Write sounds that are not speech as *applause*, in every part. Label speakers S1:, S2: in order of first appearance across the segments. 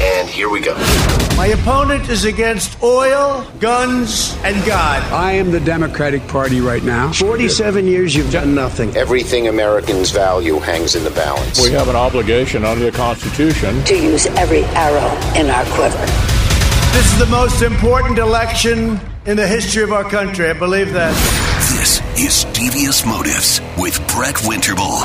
S1: And here we go.
S2: My opponent is against oil, guns, and God.
S3: I am the Democratic Party right now.
S2: 47 years you've done nothing.
S1: Everything Americans value hangs in the balance.
S4: We have an obligation under the Constitution
S5: to use every arrow in our quiver.
S2: This is the most important election in the history of our country. I believe that.
S6: This is Devious Motives with Brett Winterble.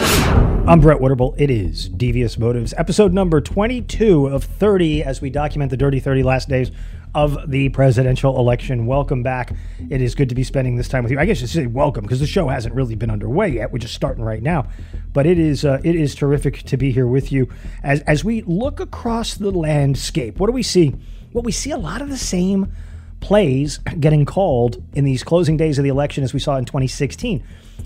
S7: I'm Brett Winterble. It is Devious Motives, episode number 22 of 30 as we document the dirty 30 last days of the presidential election. Welcome back. It is good to be spending this time with you. I guess you say welcome because the show hasn't really been underway yet. We're just starting right now, but it is uh, it is terrific to be here with you as as we look across the landscape. What do we see? Well, we see a lot of the same plays getting called in these closing days of the election as we saw in 2016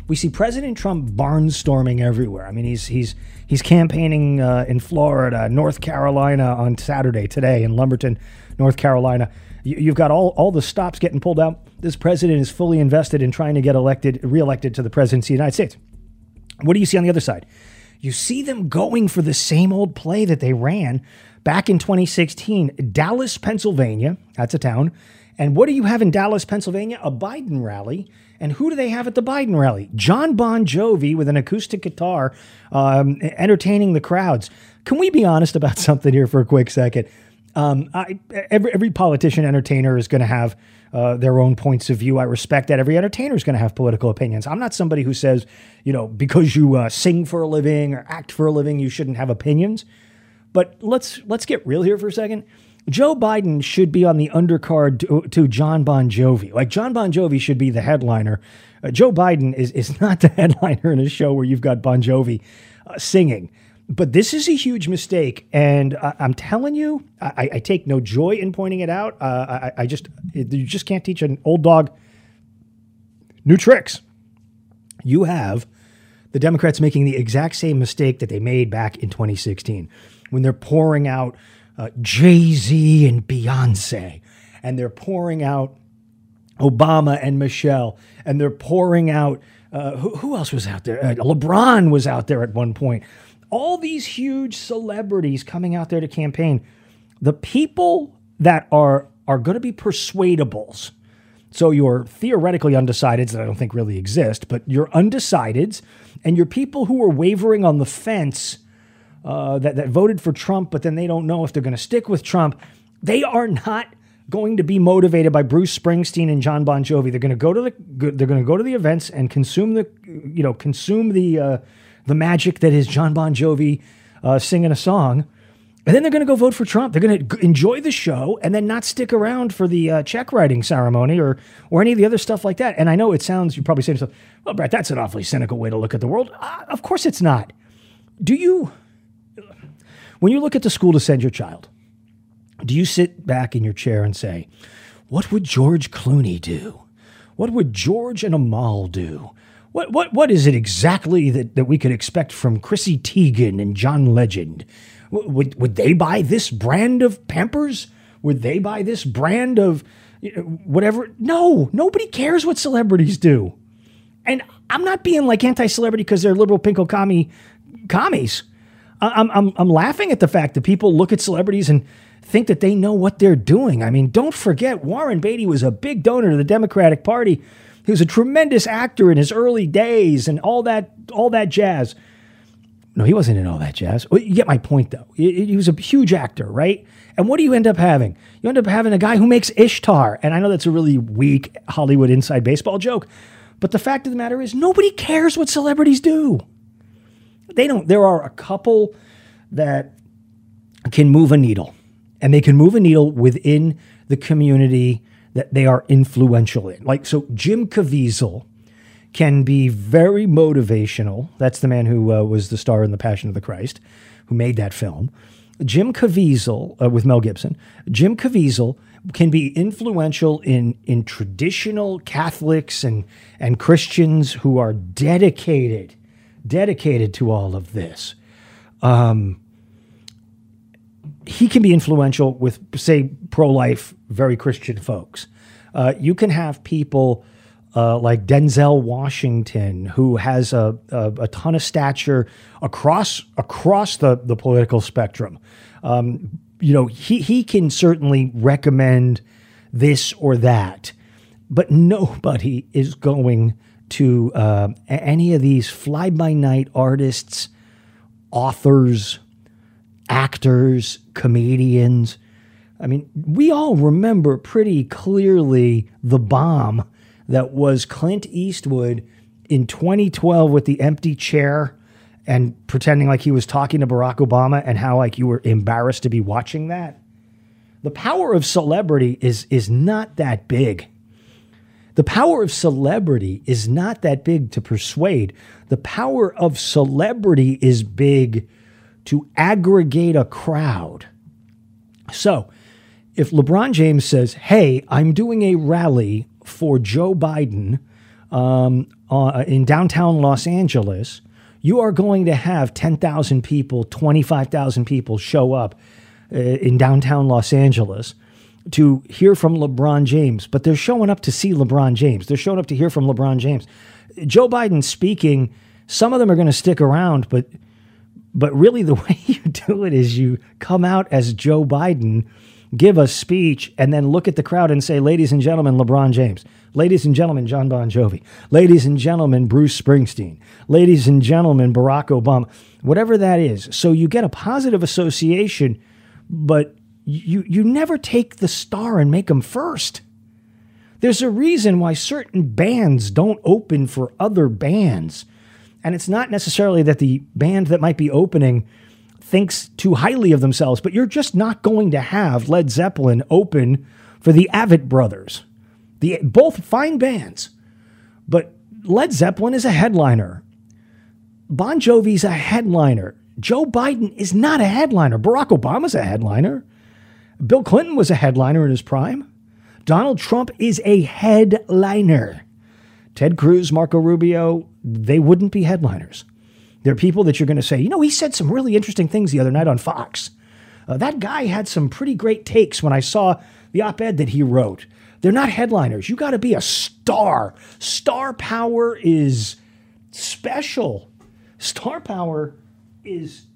S7: we see President Trump barnstorming everywhere. I mean, he's he's he's campaigning uh, in Florida, North Carolina on Saturday today in Lumberton, North Carolina. You, have got all all the stops getting pulled out. This president is fully invested in trying to get elected, reelected to the presidency of the United States. What do you see on the other side? You see them going for the same old play that they ran back in 2016, Dallas, Pennsylvania. That's a town. And what do you have in Dallas, Pennsylvania? A Biden rally and who do they have at the Biden rally? Jon Bon Jovi with an acoustic guitar um, entertaining the crowds. Can we be honest about *laughs* something here for a quick second? Um, I, every, every politician entertainer is going to have uh, their own points of view. I respect that. Every entertainer is going to have political opinions. I'm not somebody who says, you know, because you uh, sing for a living or act for a living, you shouldn't have opinions. But let's let's get real here for a second. Joe Biden should be on the undercard to, to Jon Bon Jovi. Like Jon Bon Jovi should be the headliner. Uh, Joe Biden is is *laughs* not the headliner in a show where you've got Bon Jovi uh, singing. But this is a huge mistake, and I, am telling you, I, I, take no joy in pointing it out. Uh, I, I just you just can't teach an old dog new tricks. You have the Democrats making the exact same mistake that they made back in 2016 when they're pouring out uh, Jay Z and Beyonce, and they're pouring out Obama and Michelle, and they're pouring out uh, who, who, else was out there? Uh, LeBron was out there at one point. All these huge celebrities coming out there to campaign. The people that are are going to be persuadables. So your theoretically undecideds that I don't think really exist, but your undecideds and your people who are wavering on the fence uh, that, that voted for Trump, but then they don't know if they're going to stick with Trump. They are not going to be motivated by Bruce Springsteen and Jon Bon Jovi. They're going to go to the they're going to go to the events and consume the you know consume the uh, the magic that is Jon Bon Jovi uh, singing a song. And then they're going to go vote for Trump. They're going to enjoy the show and then not stick around for the uh, check writing ceremony or or any of the other stuff like that. And I know it sounds you're probably say to yourself, "Well, Brett, that's an awfully cynical way to look at the world." Uh, of course, it's not. Do you when you look at the school to send your child, do you sit back in your chair and say, What would George Clooney do? What would George and Amal do? What, what, what is it exactly that, that we could expect from Chrissy Teigen and John Legend? would would they buy this brand of Pampers? Would they buy this brand of whatever? No, nobody cares what celebrities do. And I'm not being like anti-celebrity because they're liberal pinko commie commies. I'm, I'm, I'm laughing at the fact that people look at celebrities and think that they know what they're doing. I mean, don't forget Warren Beatty was a big donor to the Democratic Party. He was a tremendous actor in his early days and all that all that jazz. No, he wasn't in all that jazz. You get my point, though. He was a huge actor, right? And what do you end up having? You end up having a guy who makes Ishtar. And I know that's a really weak Hollywood inside baseball joke, but the fact of the matter is, nobody cares what celebrities do. They don't. There are a couple that can move a needle, and they can move a needle within the community that they are influential in. Like, so Jim Caviezel can be very motivational. That's the man who uh, was the star in The Passion of the Christ, who made that film. Jim Caviezel uh, with Mel Gibson. Jim Caviezel can be influential in in traditional Catholics and and Christians who are dedicated dedicated to all of this. Um, he can be influential with say pro life, very Christian folks. Uh, you can have people uh, like Denzel Washington, who has a, a, a, ton of stature across across the, the political spectrum. Um, you know, he, he can certainly recommend this or that, but nobody is going to uh, any of these fly by night artists, authors, actors, comedians. I mean, we all remember pretty clearly the bomb that was Clint Eastwood in 2012 with the empty chair and pretending like he was talking to Barack Obama and how like you were embarrassed to be watching that. The power of celebrity is is not that big. The power of celebrity is not that big to persuade. The power of celebrity is big to aggregate a crowd. So, if LeBron James says, Hey, I'm doing a rally for Joe Biden um, uh, in downtown Los Angeles, you are going to have 10,000 people, 25,000 people show up uh, in downtown Los Angeles to hear from LeBron James, but they're showing up to see LeBron James. They're showing up to hear from LeBron James. Joe Biden speaking, some of them are going to stick around, but but really the *laughs* way you do it is you come out as Joe Biden give a speech and then look at the crowd and say, Ladies and gentlemen, LeBron James. Ladies and gentlemen, Jon Bon Jovi. Ladies and gentlemen, Bruce Springsteen. Ladies and gentlemen, Barack Obama. Whatever that is. So you get a positive association, but you, you never take the star and make them first. There's a reason why certain bands don't open for other bands. And it's not necessarily that the band that might be opening thinks too highly of themselves, but you're just not going to have Led Zeppelin open for the Avett Brothers. The both fine bands, but Led Zeppelin is a headliner. Bon Jovi's a headliner. Joe Biden is not a headliner. Barack Obama's a headliner. Bill Clinton was a headliner in his prime. Donald Trump is a headliner. Ted Cruz, Marco Rubio, they wouldn't be headliners. There are people that you're going to say, you know, he said some really interesting things the other night on Fox. Uh, that guy had some pretty great takes when I saw the op ed that he wrote. They're not headliners. You got to be a star. Star power is special. Star power is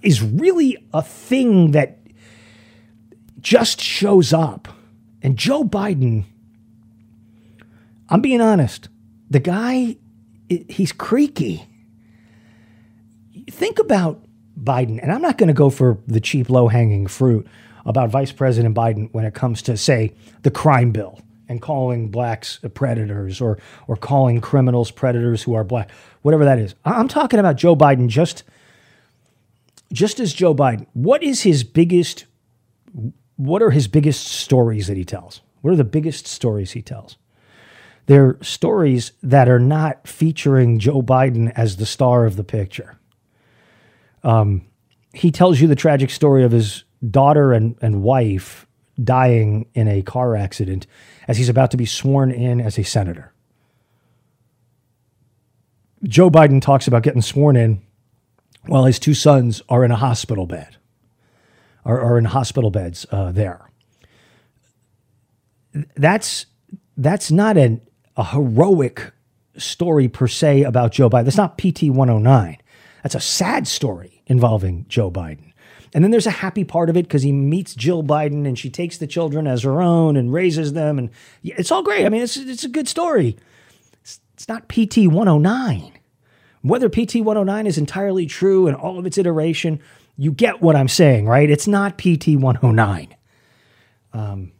S7: is really a thing that just shows up. And Joe Biden, I'm being honest, the guy, he's creaky think about Biden, and I'm not going to go for the cheap, low hanging fruit about Vice President Biden when it comes to, say, the crime bill and calling blacks predators or or calling criminals predators who are black, whatever that is. I'm talking about Joe Biden just just as Joe Biden. What is his biggest what are his biggest stories that he tells? What are the biggest stories he tells? They're stories that are not featuring Joe Biden as the star of the picture. Um, he tells you the tragic story of his daughter and, and wife dying in a car accident as he's about to be sworn in as a senator. Joe Biden talks about getting sworn in while his two sons are in a hospital bed, are, are in hospital beds uh, there. That's that's not an, a heroic story per se about Joe Biden. That's not PT 109. That's a sad story involving Joe Biden. And then there's a happy part of it because he meets Jill Biden and she takes the children as her own and raises them. And it's all great. I mean, it's, it's a good story. It's, it's not PT 109. Whether PT 109 is entirely true and all of its iteration, you get what I'm saying, right? It's not PT 109. Um,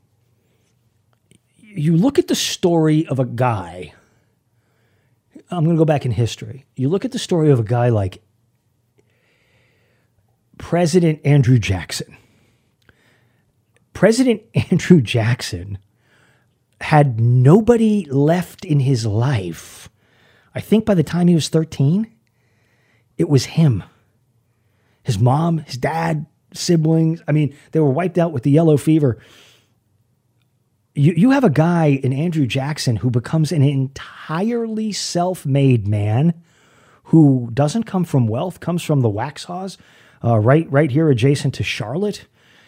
S7: you look at the story of a guy. I'm going to go back in history. You look at the story of a guy like President Andrew Jackson. President *laughs* Andrew Jackson had nobody left in his life. I think by the time he was 13, it was him. His mom, his dad, siblings. I mean, they were wiped out with the yellow fever. You, you have a guy in Andrew Jackson who becomes an entirely self made man who doesn't come from wealth, comes from the Waxhaws, uh, right right here adjacent to Charlotte.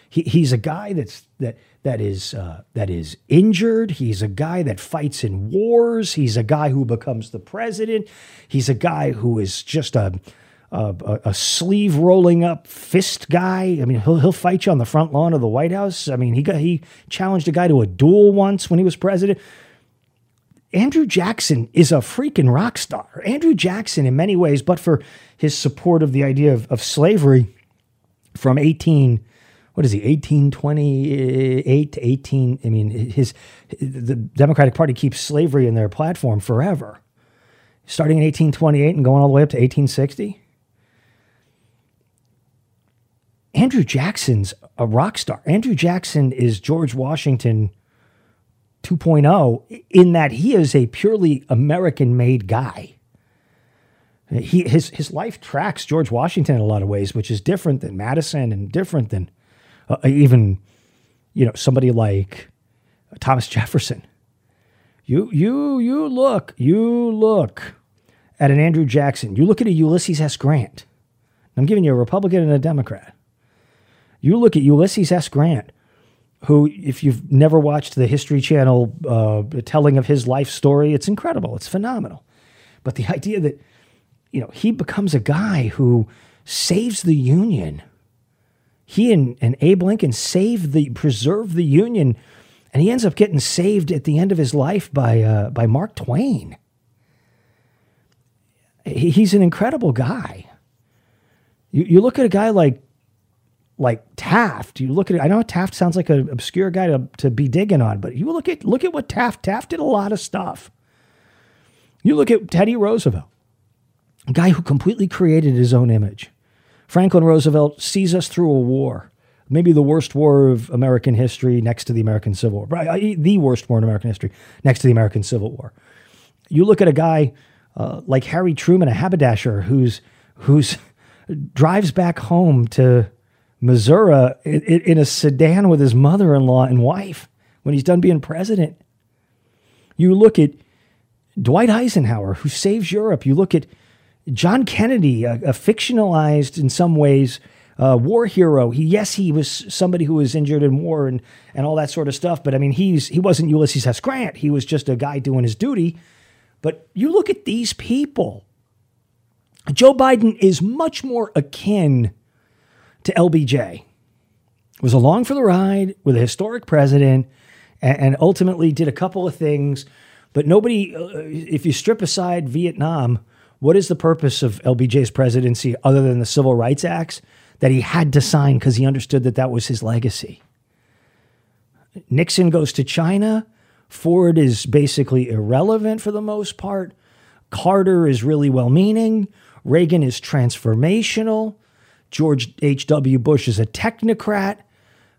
S7: He, he's a guy that's that that is uh, that is injured. He's a guy that fights in wars. He's a guy who becomes the president. He's a guy who is just a a, a sleeve rolling up fist guy. I mean, he'll he'll fight you on the front lawn of the White House. I mean, he got he challenged a guy to a duel once when he was president. Andrew Jackson is a freaking rock star. Andrew Jackson, in many ways, but for his support of the idea of, of slavery from 18, what is he, 1828 to 18, I mean, his, the Democratic Party keeps slavery in their platform forever. Starting in 1828 and going all the way up to 1860. Andrew Jackson's a rock star. Andrew Jackson is George Washington 2.0 in that he is a purely American made guy. He, his, his life tracks George Washington in a lot of ways, which is different than Madison and different than uh, even, you know, somebody like Thomas Jefferson. You, you, you look, you look at an Andrew Jackson. You look at a Ulysses S. Grant. I'm giving you a Republican and a Democrat. You look at Ulysses S. Grant, who, if you've never watched the History Channel uh, telling of his life story, it's incredible. It's phenomenal. But the idea that, you know, he becomes a guy who saves the Union. He and, and Abe Lincoln saved the, preserved the Union, and he ends up getting saved at the end of his life by, uh, by Mark Twain. He, he's an incredible guy. You, you look at a guy like like Taft. You look at it. I know Taft sounds like an obscure guy to, to be digging on, but you look at look at what Taft Taft did a lot of stuff. You look at Teddy Roosevelt, a guy who completely created his own image. Franklin Roosevelt sees us through a war, maybe the worst war of American history next to the American Civil War, right? The worst war in American history next to the American Civil War. You look at a guy uh, like Harry Truman, a haberdasher, who's who's *laughs* drives back home to Missouri in, in a sedan with his mother in law and wife when he's done being president. You look at Dwight Eisenhower, who saves Europe. You look at John Kennedy, a, a fictionalized in some ways uh, war hero. He, yes, he was somebody who was injured in war and, and all that sort of stuff. But I mean, he's he wasn't Ulysses S. Grant. He was just a guy doing his duty. But you look at these people. Joe Biden is much more akin to LBJ. Was along for the ride with a historic president and, and ultimately did a couple of things. But nobody, uh, if you strip aside Vietnam, what is the purpose of LBJ's presidency other than the Civil Rights Acts that he had to sign because he understood that that was his legacy? Nixon goes to China. Ford is basically irrelevant for the most part. Carter is really well meaning. Reagan is transformational. George H.W. Bush is a technocrat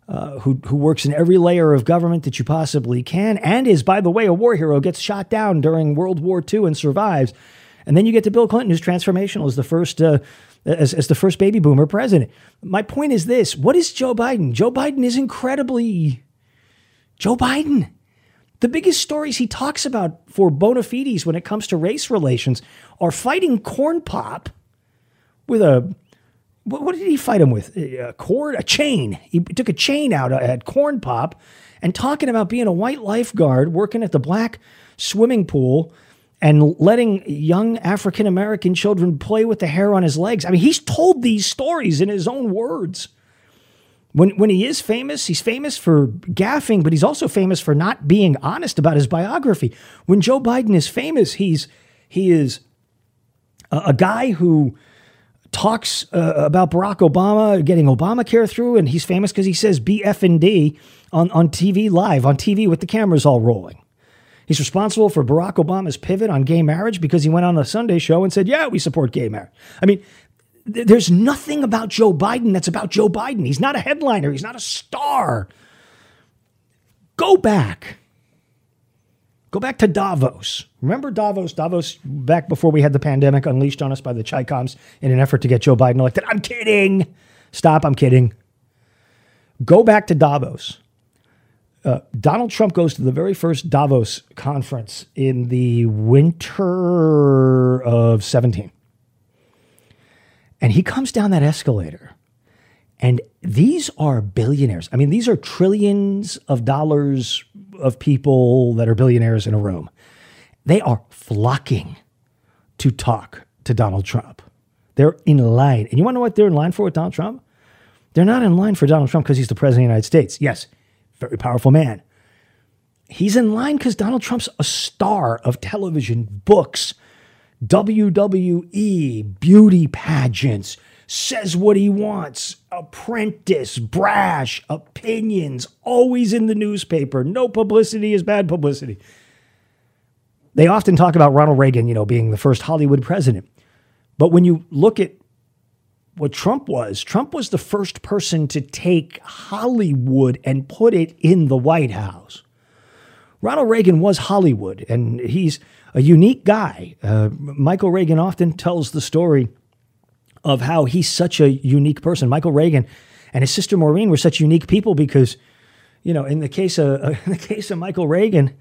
S7: uh, who, who works in every layer of government that you possibly can and is, by the way, a war hero, gets shot down during World War II and survives. And then you get to Bill Clinton, who's transformational as the first. Uh, as, as the first baby boomer president. My point is this what is Joe Biden? Joe Biden is incredibly Joe Biden. The biggest stories he talks about for bona fides when it comes to race relations are fighting corn pop with a what, what did he fight him with? A cord, a chain. He took a chain out uh, at Corn Pop, and talking about being a white lifeguard working at the black swimming pool and letting young African American children play with the hair on his legs. I mean, he's told these stories in his own words. When, when he is famous, he's famous for gaffing, but he's also famous for not being honest about his biography. When Joe Biden is famous, he's he is a, a guy who talks uh, about Barack Obama getting Obamacare through, and he's famous because he says BF and D on, on TV live, on TV with the cameras all rolling. He's responsible for Barack Obama's pivot on gay marriage because he went on a Sunday show and said, Yeah, we support gay marriage. I mean, th- there's nothing about Joe Biden that's about Joe Biden. He's not a headliner, he's not a star. Go back. Go back to Davos. Remember Davos? Davos, back before we had the pandemic unleashed on us by the Chicoms in an effort to get Joe Biden elected. I'm kidding. Stop, I'm kidding. Go back to Davos. Uh, Donald Trump goes to the very first Davos conference in the winter of 17. And he comes down that escalator. And these are billionaires. I mean, these are trillions of dollars of people that are billionaires in a room. They are flocking to talk to Donald Trump. They're in line. And you want to know what they're in line for with Donald Trump? They're not in line for Donald Trump because he's the president of the United States. Yes, very powerful man. He's in line because Donald Trump's a star of television, books, WWE, beauty pageants, says what he wants, apprentice, brash, opinions, always in the newspaper. No publicity is bad publicity. They often talk about Ronald Reagan, you know, being the first Hollywood president. But when you look at what Trump was. Trump was the first person to take Hollywood and put it in the White House. Ronald Reagan was Hollywood, and he's a unique guy. Uh, Michael Reagan often tells the story of how he's such a unique person. Michael Reagan and his sister Maureen were such unique people because, you know, in the case of *laughs* in the case of Michael Reagan,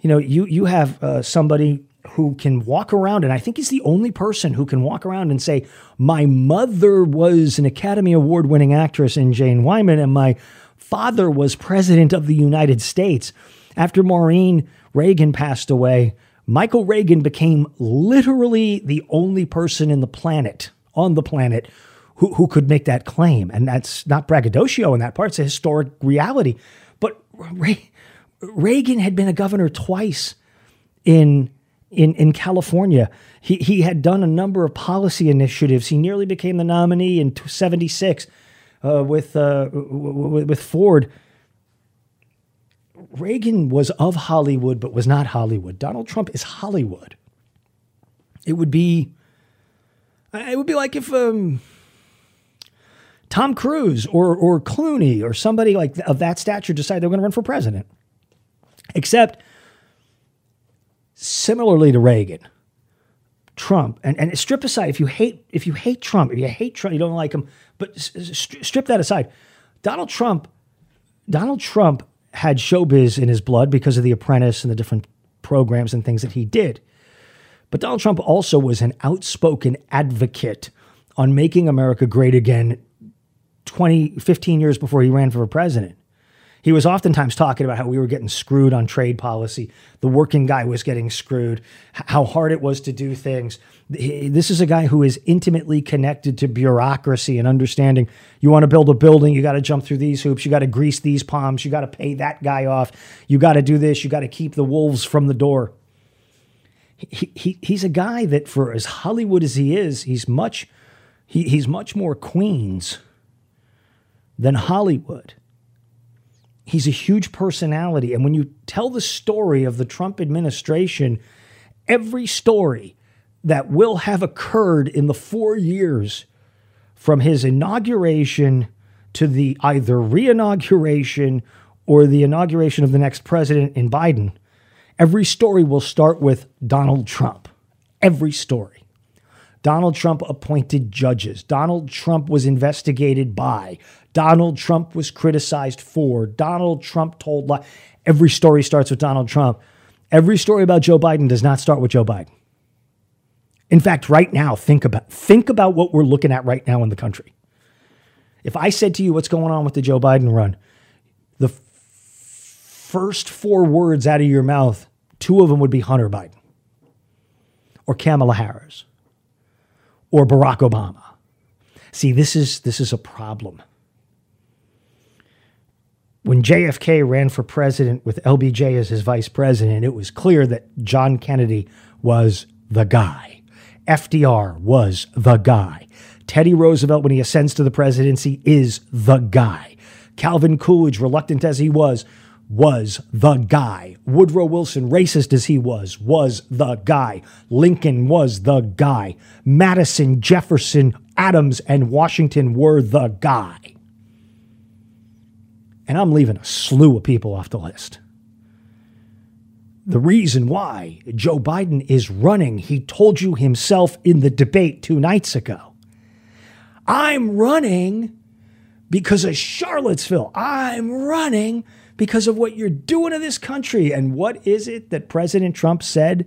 S7: you know, you you have uh, somebody who can walk around, and I think he's the only person who can walk around and say, My mother was an Academy Award winning actress in Jane Wyman, and my father was president of the United States. After Maureen Reagan passed away, Michael Reagan became literally the only person in the planet, on the planet, who, who could make that claim. And that's not braggadocio in that part, it's a historic reality. But Re- Reagan had been a governor twice in in, in California. He, he had done a number of policy initiatives. He nearly became the nominee in 76 uh, with, uh, w- with Ford. Reagan was of Hollywood, but was not Hollywood. Donald Trump is Hollywood. It would be, it would be like if um, Tom Cruise or or Clooney or somebody like of that stature decided they're going to run for president. Except similarly to Reagan, Trump, and, and strip aside if you hate if you hate Trump, if you hate Trump, you don't like him, but strip that aside. Donald Trump, Donald Trump had showbiz in his blood because of The Apprentice and the different programs and things that he did. But Donald Trump also was an outspoken advocate on making America great again 20, 15 years before he ran for president. He was oftentimes talking about how we were getting screwed on trade policy. The working guy was getting screwed, how hard it was to do things. This is a guy who is intimately connected to bureaucracy and understanding you want to build a building, you got to jump through these hoops, you got to grease these palms, you got to pay that guy off, you got to do this, you got to keep the wolves from the door. He, he, he's a guy that, for as Hollywood as he is, he's much, he, he's much more Queens than Hollywood. He's a huge personality. And when you tell the story of the Trump administration, every story that will have occurred in the four years from his inauguration to the either re-inauguration or the inauguration of the next president in Biden, every story will start with Donald Trump. Every story. Donald Trump appointed judges. Donald Trump was investigated by. Donald Trump was criticized for. Donald Trump told lies. Every story starts with Donald Trump. Every story about Joe Biden does not start with Joe Biden. In fact, right now, think about think about what we're looking at right now in the country. If I said to you what's going on with the Joe Biden run, the first four words out of your mouth, two of them would be Hunter Biden or Kamala Harris or Barack Obama. See, this is this is a problem. When JFK ran for president with LBJ as his vice president, it was clear that John Kennedy was the guy. FDR was the guy. Teddy Roosevelt, when he ascends to the presidency, is the guy. Calvin Coolidge, reluctant as he was, was the guy. Woodrow Wilson, racist as he was, was the guy. Lincoln was the guy. Madison, Jefferson, Adams, and Washington were the guy. And I'm leaving a slew of people off the list. The reason why Joe Biden is running, he told you himself in the debate two nights ago. I'm running because of Charlottesville. I'm running because of what you're doing to this country. And what is it that President Trump said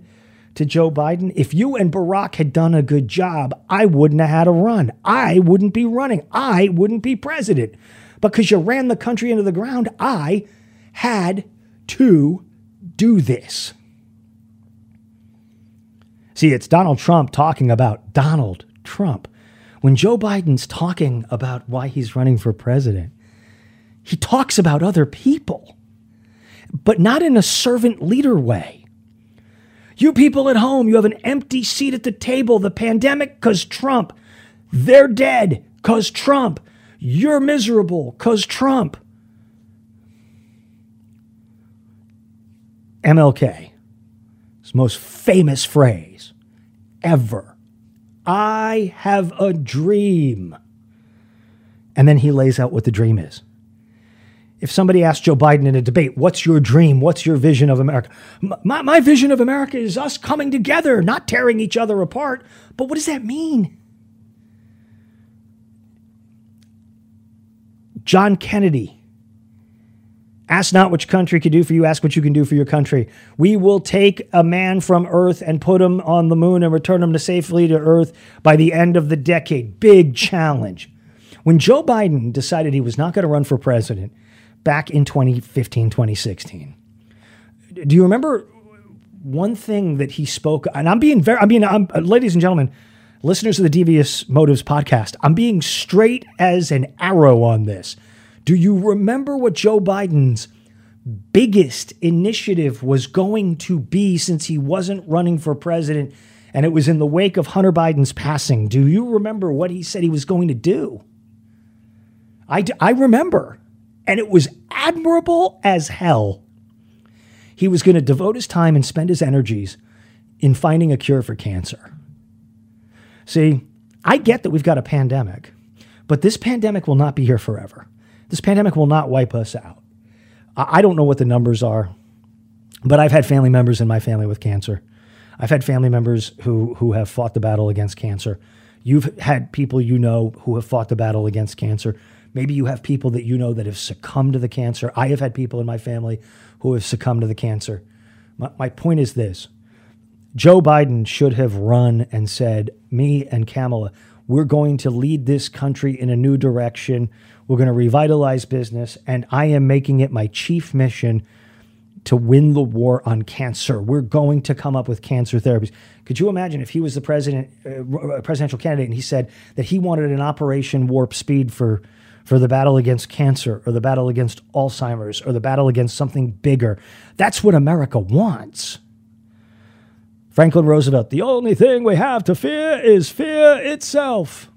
S7: to Joe Biden? If you and Barack had done a good job, I wouldn't have had a run. I wouldn't be running. I wouldn't be president. Because you ran the country into the ground, I had to do this. See, it's Donald Trump talking about Donald Trump. When Joe Biden's talking about why he's running for president, he talks about other people, but not in a servant leader way. You people at home, you have an empty seat at the table. The pandemic, because Trump. They're dead, because Trump. You're miserable, because Trump. MLK, his most famous phrase ever I have a dream. And then he lays out what the dream is. If somebody asks Joe Biden in a debate, what's your dream? What's your vision of America? My, my vision of America is us coming together, not tearing each other apart. But what does that mean? John Kennedy Ask not which country can do for you, ask what you can do for your country. We will take a man from Earth and put him on the moon and return him to safely to Earth by the end of the decade. Big challenge. When Joe Biden decided he was not going to run for president back in 2015, 2016, do you remember one thing that he spoke? And I'm being very, I mean, I'm, uh, ladies and gentlemen, listeners of the Devious Motives podcast, I'm being straight as an arrow on this. Do you remember what Joe Biden's biggest initiative was going to be since he wasn't running for president and it was in the wake of Hunter Biden's passing? Do you remember what he said he was going to do? I, I remember. And it was admirable as hell. He was going to devote his time and spend his energies in finding a cure for cancer. See, I get that we've got a pandemic, but this pandemic will not be here forever. This pandemic will not wipe us out. I don't know what the numbers are, but I've had family members in my family with cancer. I've had family members who who have fought the battle against cancer. You've had people you know who have fought the battle against cancer. Maybe you have people that you know that have succumbed to the cancer. I have had people in my family who have succumbed to the cancer. My, my point is this Joe Biden should have run and said, Me and Kamala, we're going to lead this country in a new direction. We're going to revitalize business, and I am making it my chief mission to win the war on cancer. We're going to come up with cancer therapies. Could you imagine if he was the president, uh, presidential candidate, and he said that he wanted an Operation Warp Speed for for the battle against cancer, or the battle against Alzheimer's, or the battle against something bigger? That's what America wants. Franklin Roosevelt, the only thing we have to fear is fear itself.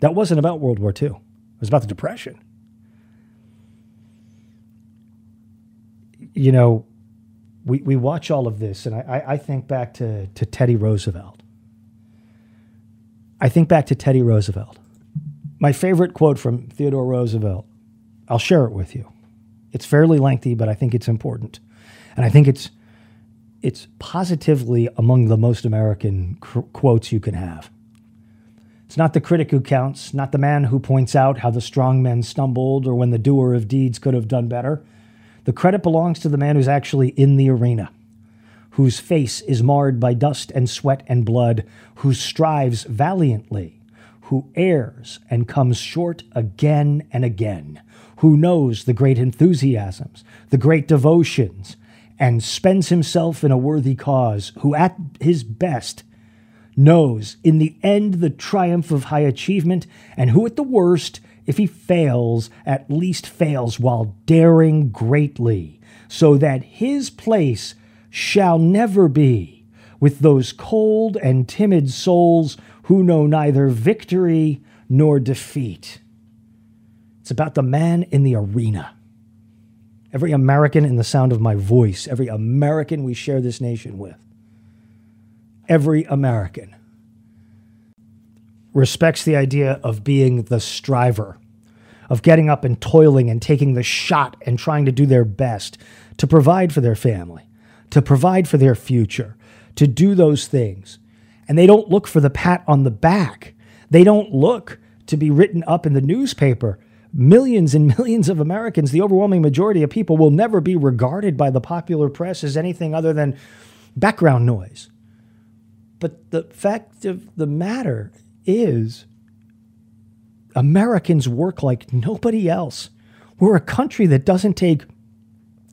S7: That wasn't about World War II. It was about the Depression. You know, we, we watch all of this, and I, I think back to, to Teddy Roosevelt. I think back to Teddy Roosevelt. My favorite quote from Theodore Roosevelt, I'll share it with you. It's fairly lengthy, but I think it's important. And I think it's, it's positively among the most American qu- quotes you can have. It's not the critic who counts, not the man who points out how the strong men stumbled or when the doer of deeds could have done better. The credit belongs to the man who's actually in the arena, whose face is marred by dust and sweat and blood, who strives valiantly, who errs and comes short again and again, who knows the great enthusiasms, the great devotions, and spends himself in a worthy cause, who at his best knows in the end the triumph of high achievement, and who at the worst, if he fails, at least fails while daring greatly, so that his place shall never be with those cold and timid souls who know neither victory nor defeat. It's about the man in the arena. Every American in the sound of my voice, every American we share this nation with, every American respects the idea of being the striver, of getting up and toiling and taking the shot and trying to do their best to provide for their family, to provide for their future, to do those things. And they don't look for the pat on the back. They don't look to be written up in the newspaper. Millions and *laughs* millions of Americans, the overwhelming majority of people, will never be regarded by the popular press as anything other than background noise. But the fact of the matter is Americans work like nobody else. We're a country that doesn't take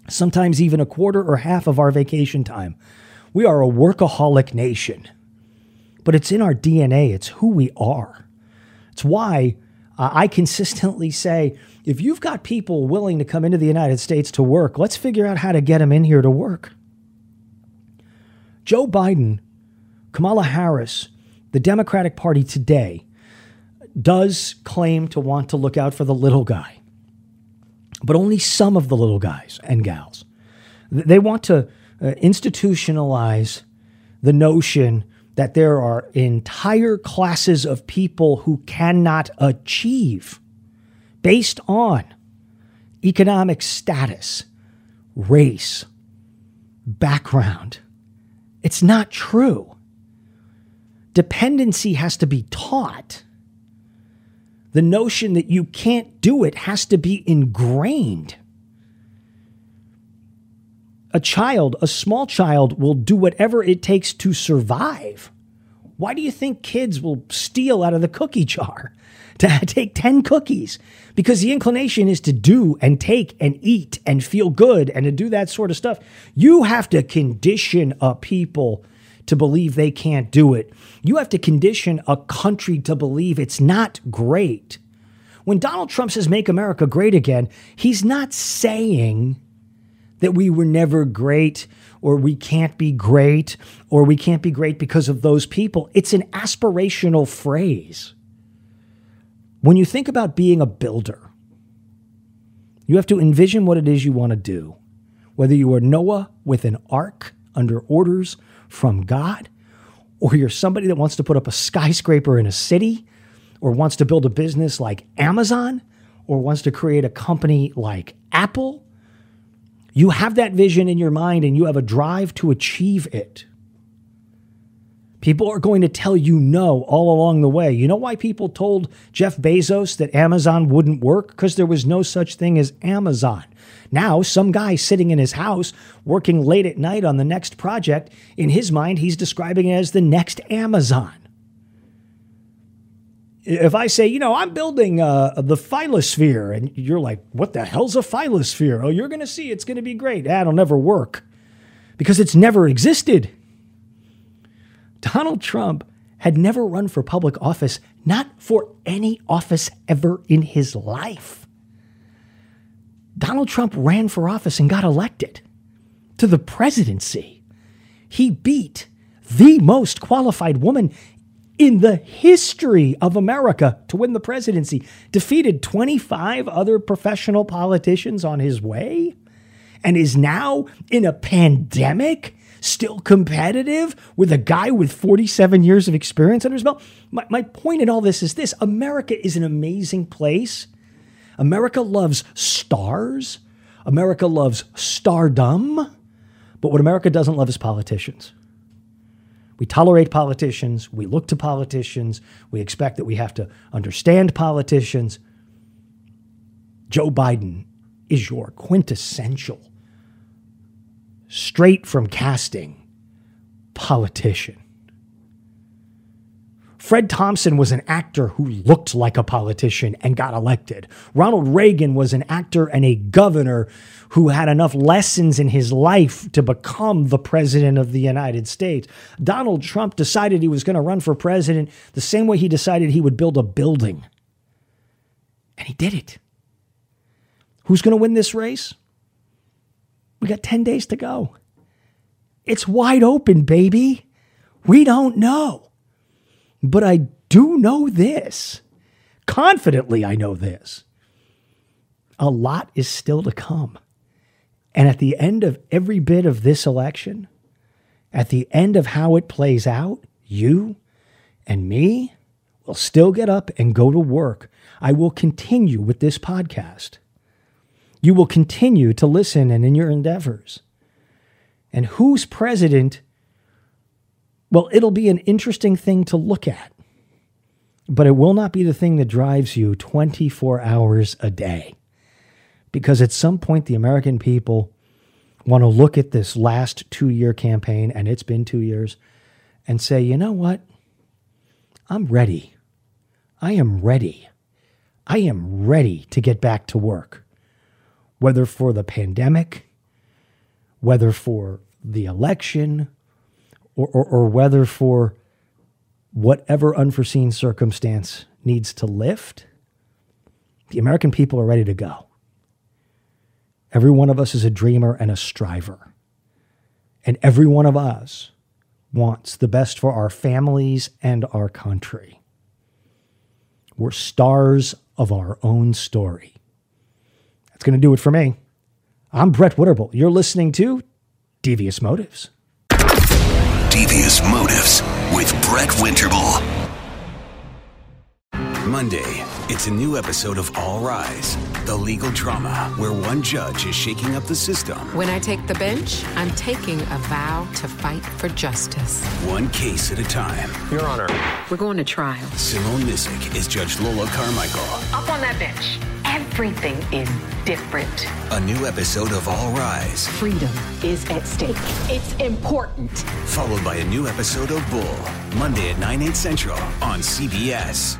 S7: sometimes even a quarter or half of our vacation time. We are a workaholic nation, but it's in our DNA, it's who we are. It's why uh, I consistently say if you've got people willing to come into the United States to work, let's figure out how to get them in here to work. Joe Biden, Kamala Harris, the Democratic Party today does claim to want to look out for the little guy, but only some of the little guys and gals. They want to uh, institutionalize the notion that there are entire classes of people who cannot achieve based on economic status, race, background. It's not true dependency has to be taught. The notion that you can't do it has to be ingrained. A child, a small child, will do whatever it takes to survive. Why do you think kids will steal out of the cookie jar *laughs* to take 10 cookies? Because the inclination is to do and take and eat and feel good and to do that sort of stuff. You have to condition a people to believe they can't do it. You have to condition a country to believe it's not great. When Donald Trump says make America great again, he's not saying that we were never great or we can't be great or we can't be great because of those people. It's an aspirational phrase. When you think about being a builder, you have to envision what it is you want to do. Whether you are Noah with an ark under orders from God, or you're somebody that wants to put up a skyscraper in a city, or wants to build a business like Amazon, or wants to create a company like Apple, you have that vision in your mind and you have a drive to achieve it. People are going to tell you no all along the way. You know why people told Jeff Bezos that Amazon wouldn't work? Because there was no such thing as Amazon. Now, some guy sitting in his house working late at night on the next project, in his mind, he's describing it as the next Amazon. If I say, you know, I'm building uh, the phylosphere, and you're like, what the hell's a phylosphere? Oh, you're going to see it's going to be great. That'll never work because it's never existed. Donald Trump had never run for public office, not for any office ever in his life. Donald Trump ran for office and got elected to the presidency. He beat the most qualified woman in the history of America to win the presidency, defeated 25 other professional politicians on his way, and is now in a pandemic still competitive with a guy with 47 years of experience under his belt. My, my point in all this is this America is an amazing place America loves stars. America loves stardom. But what America doesn't love is politicians. We tolerate politicians. We look to politicians. We expect that we have to understand politicians. Joe Biden is your quintessential, straight from casting, politician. Fred Thompson was an actor who looked like a politician and got elected. Ronald Reagan was an actor and a governor who had enough lessons in his life to become the president of the United States. Donald Trump decided he was going to run for president the same way he decided he would build a building. And he did it. Who's going to win this race? We got 10 days to go. It's wide open, baby. We don't know. But I do know this. Confidently, I know this. A lot is still to come. And at the end of every bit of this election, at the end of how it plays out, you and me will still get up and go to work. I will continue with this podcast. You will continue to listen and in your endeavors. And who's president well, it'll be an interesting thing to look at, but it will not be the thing that drives you 24 hours a day. Because at some point, the American people want to look at this last two year campaign, and it's been two years, and say, you know what? I'm ready. I am ready. I am ready to get back to work. Whether for the pandemic, whether for the election, or, or, or whether for whatever unforeseen circumstance needs to lift, the American people are ready to go. Every one of us is a dreamer and a striver. And every one of us wants the best for our families and our country. We're stars of our own story. That's going to do it for me. I'm Brett Winterble. You're listening to Devious Motives.
S6: Devious Motives with Brett Winterble. Monday, it's a new episode of All Rise, the legal drama where one judge is shaking up the system.
S8: When I take the bench, I'm taking a vow to fight for justice.
S6: One case at a time.
S9: Your Honor.
S8: We're going to trial.
S6: Simone Missick is Judge Lola Carmichael.
S10: Up on that bench. Everything is different.
S6: A new episode of All Rise.
S10: Freedom is at stake. It's important.
S6: Followed by a new episode of Bull, Monday at 9, 8 central on CBS.